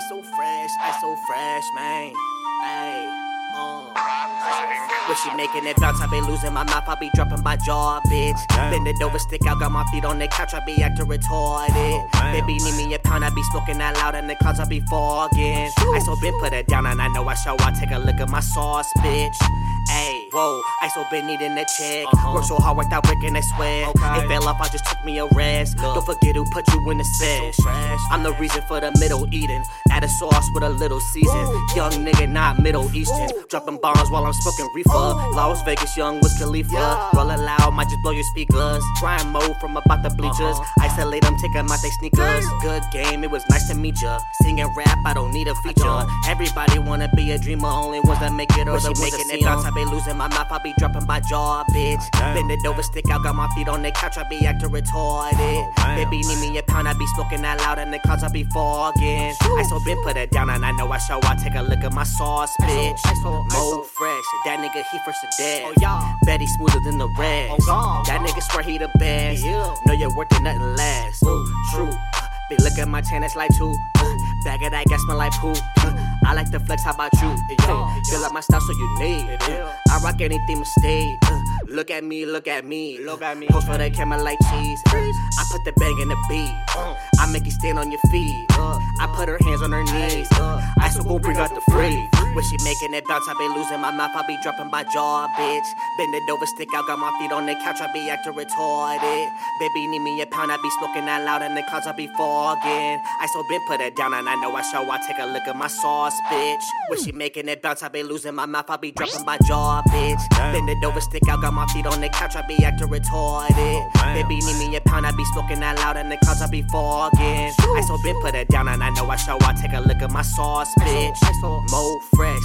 so fresh, I so fresh, man. Hey, uh. When she making it bounce, I be losing my mouth, I be dropping my jaw, bitch. Bend it over, stick out, got my feet on the couch, I be acting retarded. Baby, need me a pound, I be smoking that loud, and the clouds I be fogging. I so been put it down, and I know I show, I take a look at my sauce, bitch. Whoa, I so been needing a check. Uh-huh. Work so hard, worked out breaking that sweat. It fell off, I just took me a rest. Don't forget who put you in the set. I'm the reason for the middle eating. Add a sauce with a little season. Young nigga, not Middle Eastern. Dropping bombs while I'm smoking reefer. Las Vegas, young Wiz Khalifa. Roll it loud, might just blow your speakers. Trying mode from about the bleachers. Uh-huh. Isolate them, take them out they sneakers. Good game, it was nice to meet ya. Singing rap, I don't need a feature. Everybody wanna be a dreamer, only ones that make it or the making it bounce. I be losing my mouth, I be dropping my jaw, bitch. Bend it over, stick out, got my feet on the couch, I be acting retarded. Baby, need me a pound, I be smoking that loud, and the clouds I be fogging. I so been put it down, and I know I show. I take a look at my sauce, bitch. Mo fresh, that nigga he fresh to death. Betty smoother than the rest. That nigga swear he the best. Know your worth and nothing less. True. Be look at my chain, it's like two. Bag of that gas smell like poop. I like the flex, how about you? Yeah. Feel like my style so unique. I rock anything mistake. Look at me, look at me. Look at me. Post for the camera like cheese. I put the bang in the beat. I make you stand on your feet. I put her hands on her knees. I so gon' bring out the free. When she making it bounce, I be losing my mouth. I be dropping my jaw, bitch. Bend it over, stick out, got my feet on the couch. I be acting retarded. Baby, need me a pound. I be smoking that loud, and the clouds I be fogging. I so been put it down, and I know I show. I take a look at my sauce, bitch. When she making it bounce, I be losing my mouth. I be dropping my jaw, bitch. Bend it over, stick out, got my feet on the couch. I be acting retarded. Baby, need me a pound. I be smoking that loud, and the clouds I be fogging. I so been put it down, and I know I show. I take a look at my sauce, bitch. Mo fresh.